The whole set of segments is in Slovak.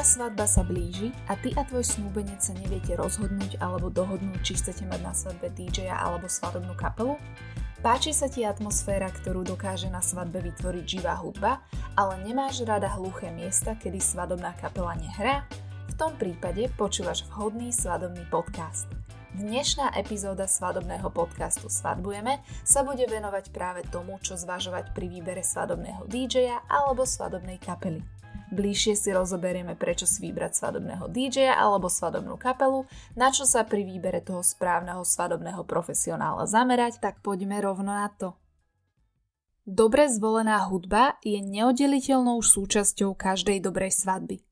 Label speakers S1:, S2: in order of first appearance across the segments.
S1: Tvoja svadba sa blíži a ty a tvoj snúbenec sa neviete rozhodnúť alebo dohodnúť, či chcete mať na svadbe DJ-a alebo svadobnú kapelu? Páči sa ti atmosféra, ktorú dokáže na svadbe vytvoriť živá hudba, ale nemáš rada hluché miesta, kedy svadobná kapela nehrá? V tom prípade počúvaš vhodný svadobný podcast. Dnešná epizóda svadobného podcastu Svadbujeme sa bude venovať práve tomu, čo zvažovať pri výbere svadobného DJ-a alebo svadobnej kapely. Bližšie si rozoberieme, prečo si vybrať svadobného DJ alebo svadobnú kapelu, na čo sa pri výbere toho správneho svadobného profesionála zamerať, tak poďme rovno na to. Dobre zvolená hudba je neoddeliteľnou súčasťou každej dobrej svadby.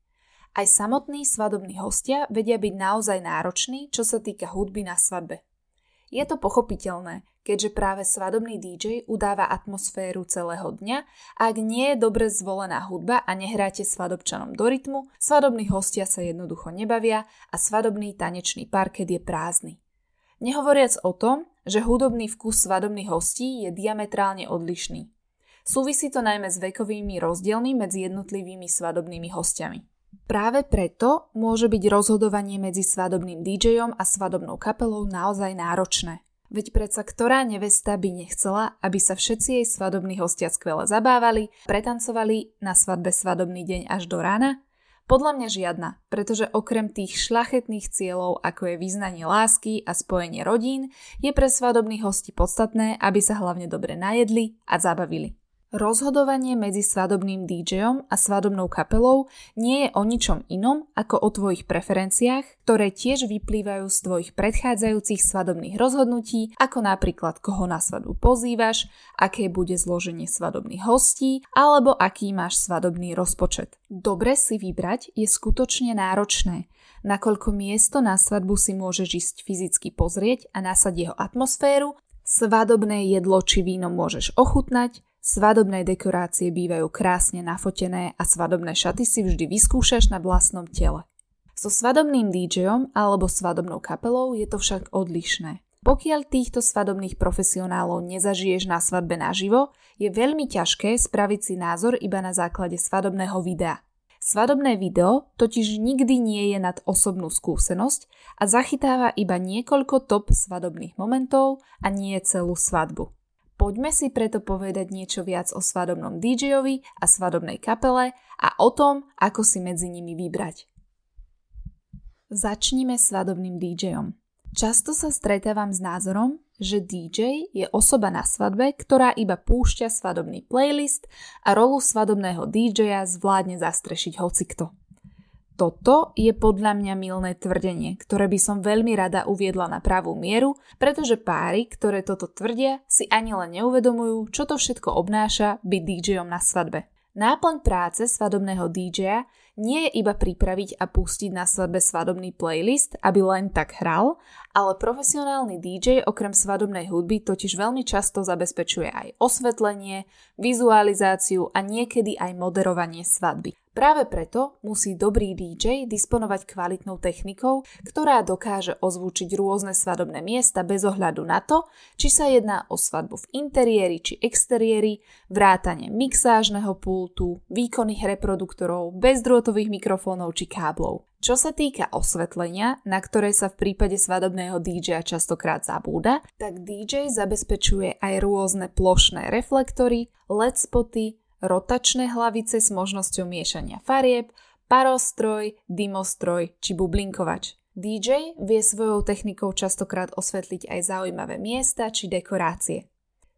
S1: Aj samotní svadobní hostia vedia byť naozaj nároční, čo sa týka hudby na svadbe. Je to pochopiteľné, keďže práve svadobný DJ udáva atmosféru celého dňa ak nie je dobre zvolená hudba a nehráte svadobčanom do rytmu, svadobní hostia sa jednoducho nebavia a svadobný tanečný parket je prázdny. Nehovoriac o tom, že hudobný vkus svadobných hostí je diametrálne odlišný. Súvisí to najmä s vekovými rozdielmi medzi jednotlivými svadobnými hostiami. Práve preto môže byť rozhodovanie medzi svadobným DJom a svadobnou kapelou naozaj náročné. Veď predsa ktorá nevesta by nechcela, aby sa všetci jej svadobní hostia skvele zabávali, pretancovali na svadbe svadobný deň až do rána? Podľa mňa žiadna, pretože okrem tých šlachetných cieľov, ako je význanie lásky a spojenie rodín, je pre svadobných hostí podstatné, aby sa hlavne dobre najedli a zabavili. Rozhodovanie medzi svadobným DJom a svadobnou kapelou nie je o ničom inom ako o tvojich preferenciách, ktoré tiež vyplývajú z tvojich predchádzajúcich svadobných rozhodnutí, ako napríklad koho na svadbu pozývaš, aké bude zloženie svadobných hostí alebo aký máš svadobný rozpočet. Dobre si vybrať je skutočne náročné, nakoľko miesto na svadbu si môžeš ísť fyzicky pozrieť a nasať jeho atmosféru, svadobné jedlo či víno môžeš ochutnať, Svadobné dekorácie bývajú krásne nafotené a svadobné šaty si vždy vyskúšaš na vlastnom tele. So svadobným DJom alebo svadobnou kapelou je to však odlišné. Pokiaľ týchto svadobných profesionálov nezažiješ na svadbe naživo, je veľmi ťažké spraviť si názor iba na základe svadobného videa. Svadobné video totiž nikdy nie je nad osobnú skúsenosť a zachytáva iba niekoľko top svadobných momentov a nie celú svadbu. Poďme si preto povedať niečo viac o svadobnom DJovi a svadobnej kapele a o tom, ako si medzi nimi vybrať. Začnime svadobným DJom. Často sa stretávam s názorom, že DJ je osoba na svadbe, ktorá iba púšťa svadobný playlist a rolu svadobného DJa zvládne zastrešiť hocikto. Toto je podľa mňa milné tvrdenie, ktoré by som veľmi rada uviedla na pravú mieru, pretože páry, ktoré toto tvrdia, si ani len neuvedomujú, čo to všetko obnáša byť DJom na svadbe. Náplň práce svadobného DJa nie je iba pripraviť a pustiť na svadbe svadobný playlist, aby len tak hral, ale profesionálny DJ okrem svadobnej hudby totiž veľmi často zabezpečuje aj osvetlenie, vizualizáciu a niekedy aj moderovanie svadby. Práve preto musí dobrý DJ disponovať kvalitnou technikou, ktorá dokáže ozvučiť rôzne svadobné miesta bez ohľadu na to, či sa jedná o svadbu v interiéri či exteriéri, vrátane mixážneho pultu, výkonných reproduktorov, bezdrôtových mikrofónov či káblov. Čo sa týka osvetlenia, na ktoré sa v prípade svadobného DJ častokrát zabúda, tak DJ zabezpečuje aj rôzne plošné reflektory, LED spoty, rotačné hlavice s možnosťou miešania farieb, parostroj, dymostroj či bublinkovač. DJ vie svojou technikou častokrát osvetliť aj zaujímavé miesta či dekorácie.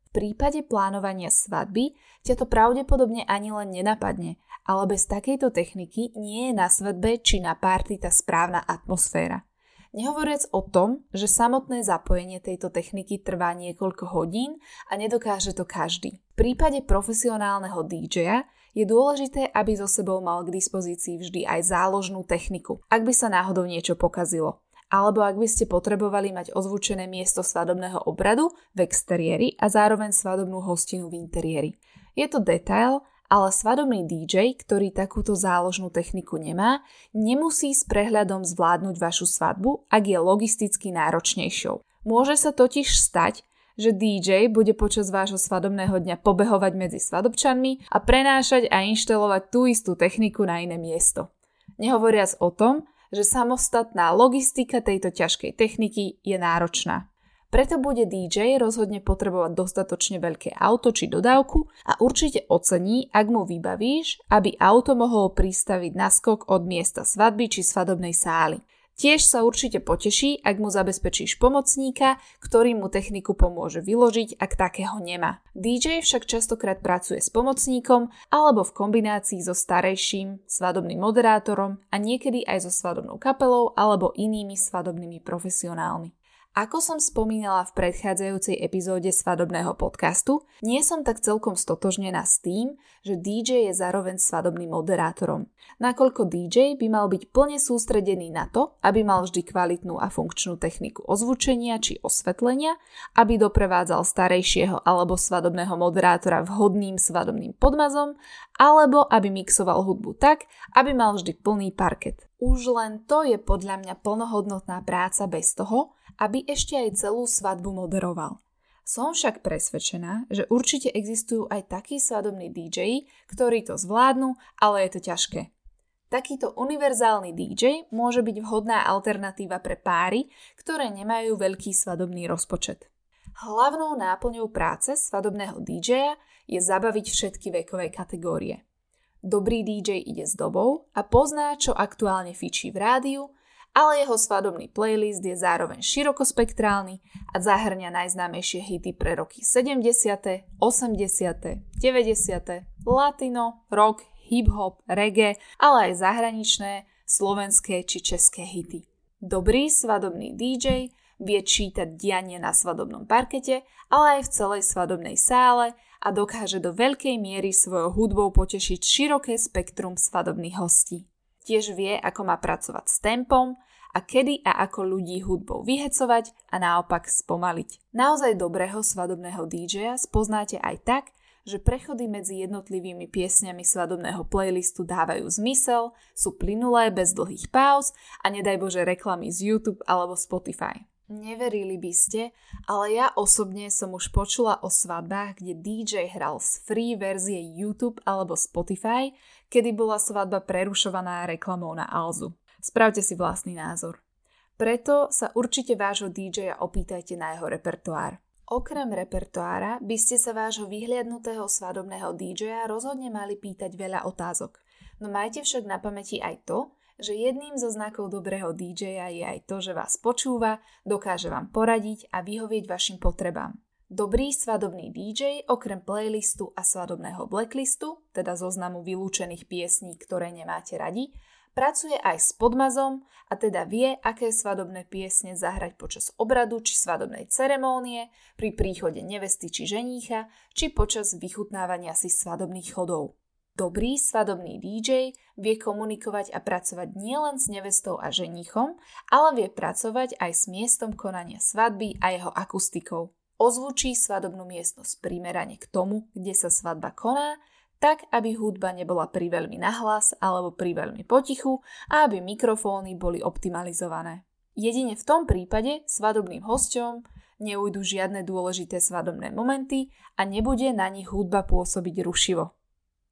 S1: V prípade plánovania svadby ťa to pravdepodobne ani len nenapadne, ale bez takejto techniky nie je na svadbe či na párty tá správna atmosféra. Nehovoriac o tom, že samotné zapojenie tejto techniky trvá niekoľko hodín a nedokáže to každý. V prípade profesionálneho DJ-a je dôležité, aby so sebou mal k dispozícii vždy aj záložnú techniku, ak by sa náhodou niečo pokazilo. Alebo ak by ste potrebovali mať ozvučené miesto svadobného obradu v exteriéri a zároveň svadobnú hostinu v interiéri. Je to detail, ale svadobný DJ, ktorý takúto záložnú techniku nemá, nemusí s prehľadom zvládnuť vašu svadbu, ak je logisticky náročnejšou. Môže sa totiž stať, že DJ bude počas vášho svadobného dňa pobehovať medzi svadobčanmi a prenášať a inštalovať tú istú techniku na iné miesto. Nehovoriac o tom, že samostatná logistika tejto ťažkej techniky je náročná. Preto bude DJ rozhodne potrebovať dostatočne veľké auto či dodávku a určite ocení, ak mu vybavíš, aby auto mohol pristaviť naskok od miesta svadby či svadobnej sály. Tiež sa určite poteší, ak mu zabezpečíš pomocníka, ktorý mu techniku pomôže vyložiť, ak takého nemá. DJ však častokrát pracuje s pomocníkom alebo v kombinácii so starejším svadobným moderátorom a niekedy aj so svadobnou kapelou alebo inými svadobnými profesionálmi. Ako som spomínala v predchádzajúcej epizóde svadobného podcastu, nie som tak celkom stotožnená s tým, že DJ je zároveň svadobným moderátorom. Nakoľko DJ by mal byť plne sústredený na to, aby mal vždy kvalitnú a funkčnú techniku ozvučenia či osvetlenia, aby doprevádzal starejšieho alebo svadobného moderátora vhodným svadobným podmazom, alebo aby mixoval hudbu tak, aby mal vždy plný parket. Už len to je podľa mňa plnohodnotná práca bez toho, aby ešte aj celú svadbu moderoval. Som však presvedčená, že určite existujú aj takí svadobní DJ, ktorí to zvládnu, ale je to ťažké. Takýto univerzálny DJ môže byť vhodná alternatíva pre páry, ktoré nemajú veľký svadobný rozpočet. Hlavnou náplňou práce svadobného DJ je zabaviť všetky vekové kategórie. Dobrý DJ ide s dobou a pozná, čo aktuálne fičí v rádiu ale jeho svadobný playlist je zároveň širokospektrálny a zahrňa najznámejšie hity pre roky 70., 80., 90., latino, rock, hip-hop, reggae, ale aj zahraničné, slovenské či české hity. Dobrý svadobný DJ vie čítať dianie na svadobnom parkete, ale aj v celej svadobnej sále a dokáže do veľkej miery svojou hudbou potešiť široké spektrum svadobných hostí. Tiež vie, ako má pracovať s tempom a kedy a ako ľudí hudbou vyhecovať a naopak spomaliť. Naozaj dobrého svadobného DJ-a spoznáte aj tak, že prechody medzi jednotlivými piesňami svadobného playlistu dávajú zmysel, sú plynulé bez dlhých pauz a nedaj Bože reklamy z YouTube alebo Spotify. Neverili by ste, ale ja osobne som už počula o svadbách, kde DJ hral z free verzie YouTube alebo Spotify, kedy bola svadba prerušovaná reklamou na Alzu. Spravte si vlastný názor. Preto sa určite vášho DJ-a opýtajte na jeho repertoár. Okrem repertoára by ste sa vášho vyhliadnutého svadobného DJ-a rozhodne mali pýtať veľa otázok. No majte však na pamäti aj to, že jedným zo znakov dobrého DJ-a je aj to, že vás počúva, dokáže vám poradiť a vyhovieť vašim potrebám. Dobrý svadobný DJ okrem playlistu a svadobného blacklistu, teda zoznamu vylúčených piesní, ktoré nemáte radi, pracuje aj s podmazom a teda vie, aké svadobné piesne zahrať počas obradu či svadobnej ceremónie, pri príchode nevesty či ženícha, či počas vychutnávania si svadobných chodov. Dobrý svadobný DJ vie komunikovať a pracovať nielen s nevestou a ženíchom, ale vie pracovať aj s miestom konania svadby a jeho akustikou. Ozvučí svadobnú miestnosť primerane k tomu, kde sa svadba koná, tak aby hudba nebola priveľmi nahlas alebo priveľmi potichu a aby mikrofóny boli optimalizované. Jedine v tom prípade svadobným hosťom neujdu žiadne dôležité svadobné momenty a nebude na nich hudba pôsobiť rušivo.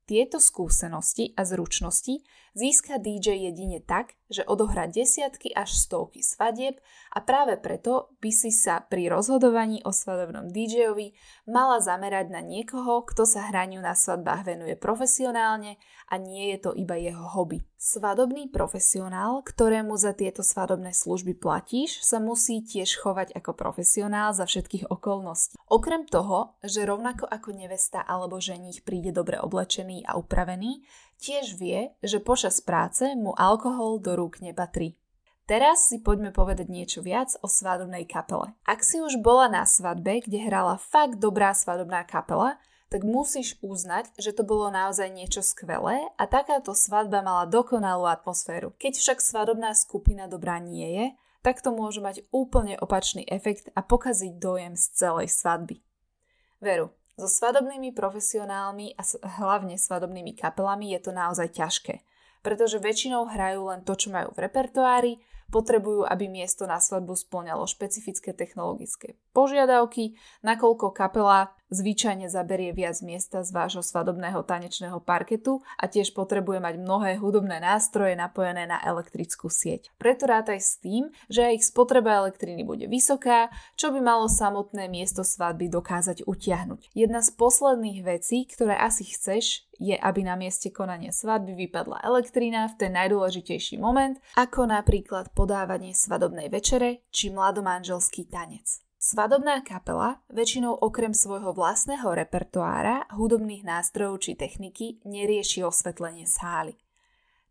S1: Tieto skúsenosti a zručnosti získa DJ jedine tak, že odohrá desiatky až stovky svadieb a práve preto by si sa pri rozhodovaní o svadobnom DJovi mala zamerať na niekoho, kto sa hraniu na svadbách venuje profesionálne a nie je to iba jeho hobby. Svadobný profesionál, ktorému za tieto svadobné služby platíš, sa musí tiež chovať ako profesionál za všetkých okolností. Okrem toho, že rovnako ako nevesta alebo ženích príde dobre oblečený a upravený, tiež vie, že počas práce mu alkohol do rúk nepatrí. Teraz si poďme povedať niečo viac o svadobnej kapele. Ak si už bola na svadbe, kde hrala fakt dobrá svadobná kapela, tak musíš uznať, že to bolo naozaj niečo skvelé a takáto svadba mala dokonalú atmosféru. Keď však svadobná skupina dobrá nie je, tak to môže mať úplne opačný efekt a pokaziť dojem z celej svadby. Veru, so svadobnými profesionálmi a hlavne svadobnými kapelami je to naozaj ťažké, pretože väčšinou hrajú len to, čo majú v repertoári, potrebujú, aby miesto na svadbu splňalo špecifické technologické požiadavky, nakoľko kapela zvyčajne zaberie viac miesta z vášho svadobného tanečného parketu a tiež potrebuje mať mnohé hudobné nástroje napojené na elektrickú sieť. Preto rátaj s tým, že ich spotreba elektriny bude vysoká, čo by malo samotné miesto svadby dokázať utiahnuť. Jedna z posledných vecí, ktoré asi chceš, je, aby na mieste konania svadby vypadla elektrina v ten najdôležitejší moment, ako napríklad podávanie svadobnej večere či mladomanželský tanec. Svadobná kapela väčšinou okrem svojho vlastného repertoára, hudobných nástrojov či techniky nerieši osvetlenie sály.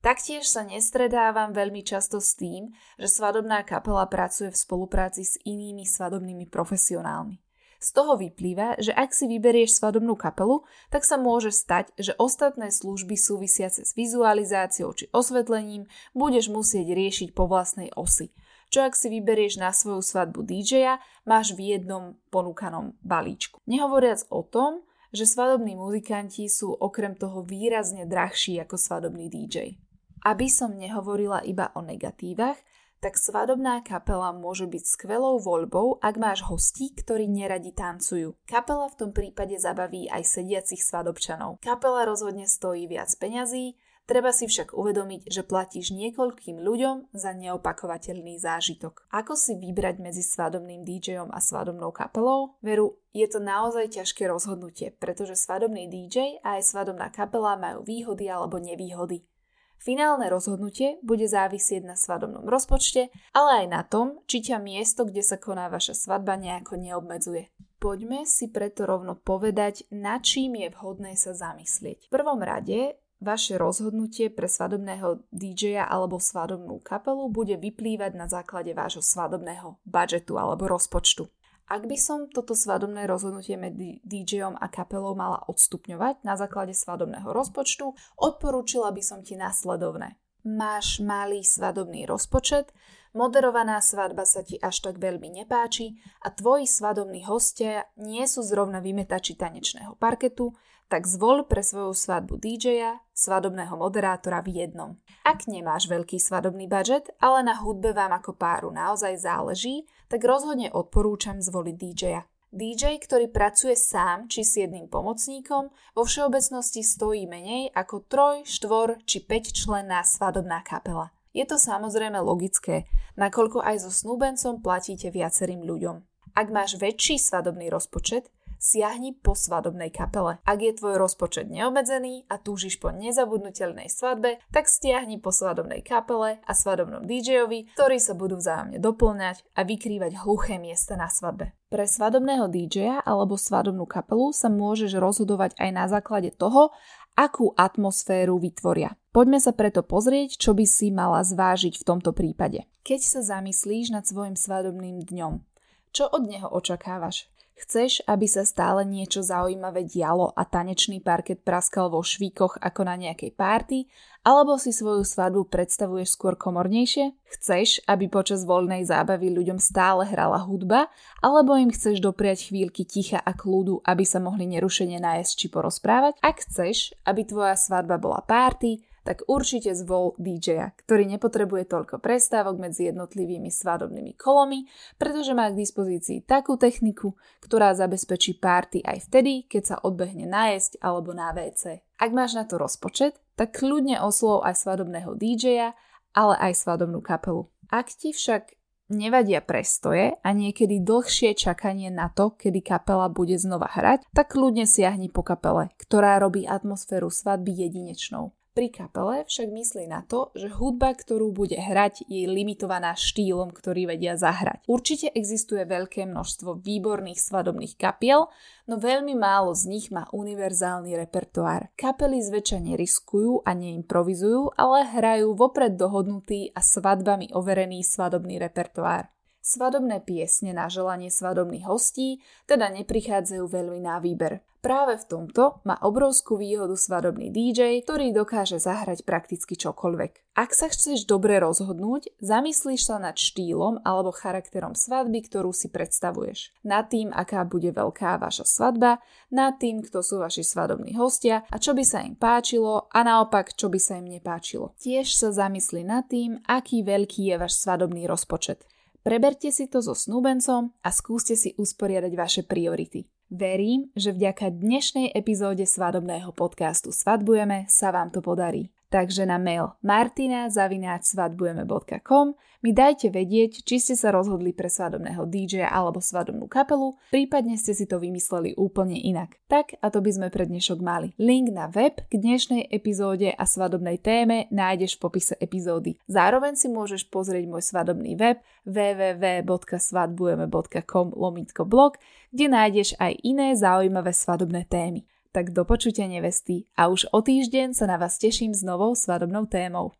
S1: Taktiež sa nestredávam veľmi často s tým, že svadobná kapela pracuje v spolupráci s inými svadobnými profesionálmi. Z toho vyplýva, že ak si vyberieš svadobnú kapelu, tak sa môže stať, že ostatné služby súvisiace s vizualizáciou či osvetlením budeš musieť riešiť po vlastnej osi – čo ak si vyberieš na svoju svadbu DJ-a, máš v jednom ponúkanom balíčku. Nehovoriac o tom, že svadobní muzikanti sú okrem toho výrazne drahší ako svadobný DJ. Aby som nehovorila iba o negatívach, tak svadobná kapela môže byť skvelou voľbou, ak máš hostí, ktorí neradi tancujú. Kapela v tom prípade zabaví aj sediacich svadobčanov. Kapela rozhodne stojí viac peňazí, Treba si však uvedomiť, že platíš niekoľkým ľuďom za neopakovateľný zážitok. Ako si vybrať medzi svadobným DJom a svadobnou kapelou? Veru, je to naozaj ťažké rozhodnutie, pretože svadobný DJ a aj svadobná kapela majú výhody alebo nevýhody. Finálne rozhodnutie bude závisieť na svadobnom rozpočte, ale aj na tom, či ťa miesto, kde sa koná vaša svadba nejako neobmedzuje. Poďme si preto rovno povedať, na čím je vhodné sa zamyslieť. V prvom rade Vaše rozhodnutie pre svadobného DJ-a alebo svadobnú kapelu bude vyplývať na základe vášho svadobného budžetu alebo rozpočtu. Ak by som toto svadobné rozhodnutie medzi DJom a kapelou mala odstupňovať na základe svadobného rozpočtu, odporúčila by som ti následovné. Máš malý svadobný rozpočet, moderovaná svadba sa ti až tak veľmi nepáči a tvoji svadobní hostia nie sú zrovna vymetači tanečného parketu, tak zvol pre svoju svadbu DJ-a, svadobného moderátora v jednom. Ak nemáš veľký svadobný budget, ale na hudbe vám ako páru naozaj záleží, tak rozhodne odporúčam zvoliť DJ-a. DJ, ktorý pracuje sám či s jedným pomocníkom, vo všeobecnosti stojí menej ako 3, 4 či 5 členná svadobná kapela. Je to samozrejme logické, nakoľko aj so snúbencom platíte viacerým ľuďom. Ak máš väčší svadobný rozpočet, siahni po svadobnej kapele. Ak je tvoj rozpočet neobmedzený a túžiš po nezabudnutelnej svadbe, tak stiahni po svadobnej kapele a svadobnom DJovi, ktorí sa budú vzájomne doplňať a vykrývať hluché miesta na svadbe. Pre svadobného DJa alebo svadobnú kapelu sa môžeš rozhodovať aj na základe toho, akú atmosféru vytvoria. Poďme sa preto pozrieť, čo by si mala zvážiť v tomto prípade. Keď sa zamyslíš nad svojim svadobným dňom, čo od neho očakávaš? Chceš, aby sa stále niečo zaujímavé dialo a tanečný parket praskal vo švíkoch ako na nejakej párty, alebo si svoju svadbu predstavuješ skôr komornejšie? Chceš, aby počas voľnej zábavy ľuďom stále hrala hudba, alebo im chceš dopriať chvíľky ticha a kľudu, aby sa mohli nerušene nájsť či porozprávať? Ak chceš, aby tvoja svadba bola párty, tak určite zvol DJ-a, ktorý nepotrebuje toľko prestávok medzi jednotlivými svadobnými kolami, pretože má k dispozícii takú techniku, ktorá zabezpečí párty aj vtedy, keď sa odbehne najesť alebo na WC. Ak máš na to rozpočet, tak kľudne oslov aj svadobného DJ-a, ale aj svadobnú kapelu. Ak ti však nevadia prestoje a niekedy dlhšie čakanie na to, kedy kapela bude znova hrať, tak kľudne siahni po kapele, ktorá robí atmosféru svadby jedinečnou. Pri kapele však myslí na to, že hudba, ktorú bude hrať, je limitovaná štýlom, ktorý vedia zahrať. Určite existuje veľké množstvo výborných svadobných kapiel, no veľmi málo z nich má univerzálny repertoár. Kapely zväčša neriskujú a neimprovizujú, ale hrajú vopred dohodnutý a svadbami overený svadobný repertoár. Svadobné piesne na želanie svadobných hostí teda neprichádzajú veľmi na výber. Práve v tomto má obrovskú výhodu svadobný DJ, ktorý dokáže zahrať prakticky čokoľvek. Ak sa chceš dobre rozhodnúť, zamyslíš sa nad štýlom alebo charakterom svadby, ktorú si predstavuješ. Nad tým, aká bude veľká vaša svadba, nad tým, kto sú vaši svadobní hostia a čo by sa im páčilo a naopak, čo by sa im nepáčilo. Tiež sa zamyslí nad tým, aký veľký je váš svadobný rozpočet. Preberte si to so snúbencom a skúste si usporiadať vaše priority. Verím, že vďaka dnešnej epizóde svadobného podcastu Svadbujeme sa vám to podarí. Takže na mail martina.svadbujeme.com mi dajte vedieť, či ste sa rozhodli pre svadobného DJ alebo svadobnú kapelu, prípadne ste si to vymysleli úplne inak. Tak a to by sme pre dnešok mali. Link na web k dnešnej epizóde a svadobnej téme nájdeš v popise epizódy. Zároveň si môžeš pozrieť môj svadobný web www.svadbujeme.com lomitko blog, kde nájdeš aj iné zaujímavé svadobné témy tak do počutia nevesty a už o týždeň sa na vás teším s novou svadobnou témou.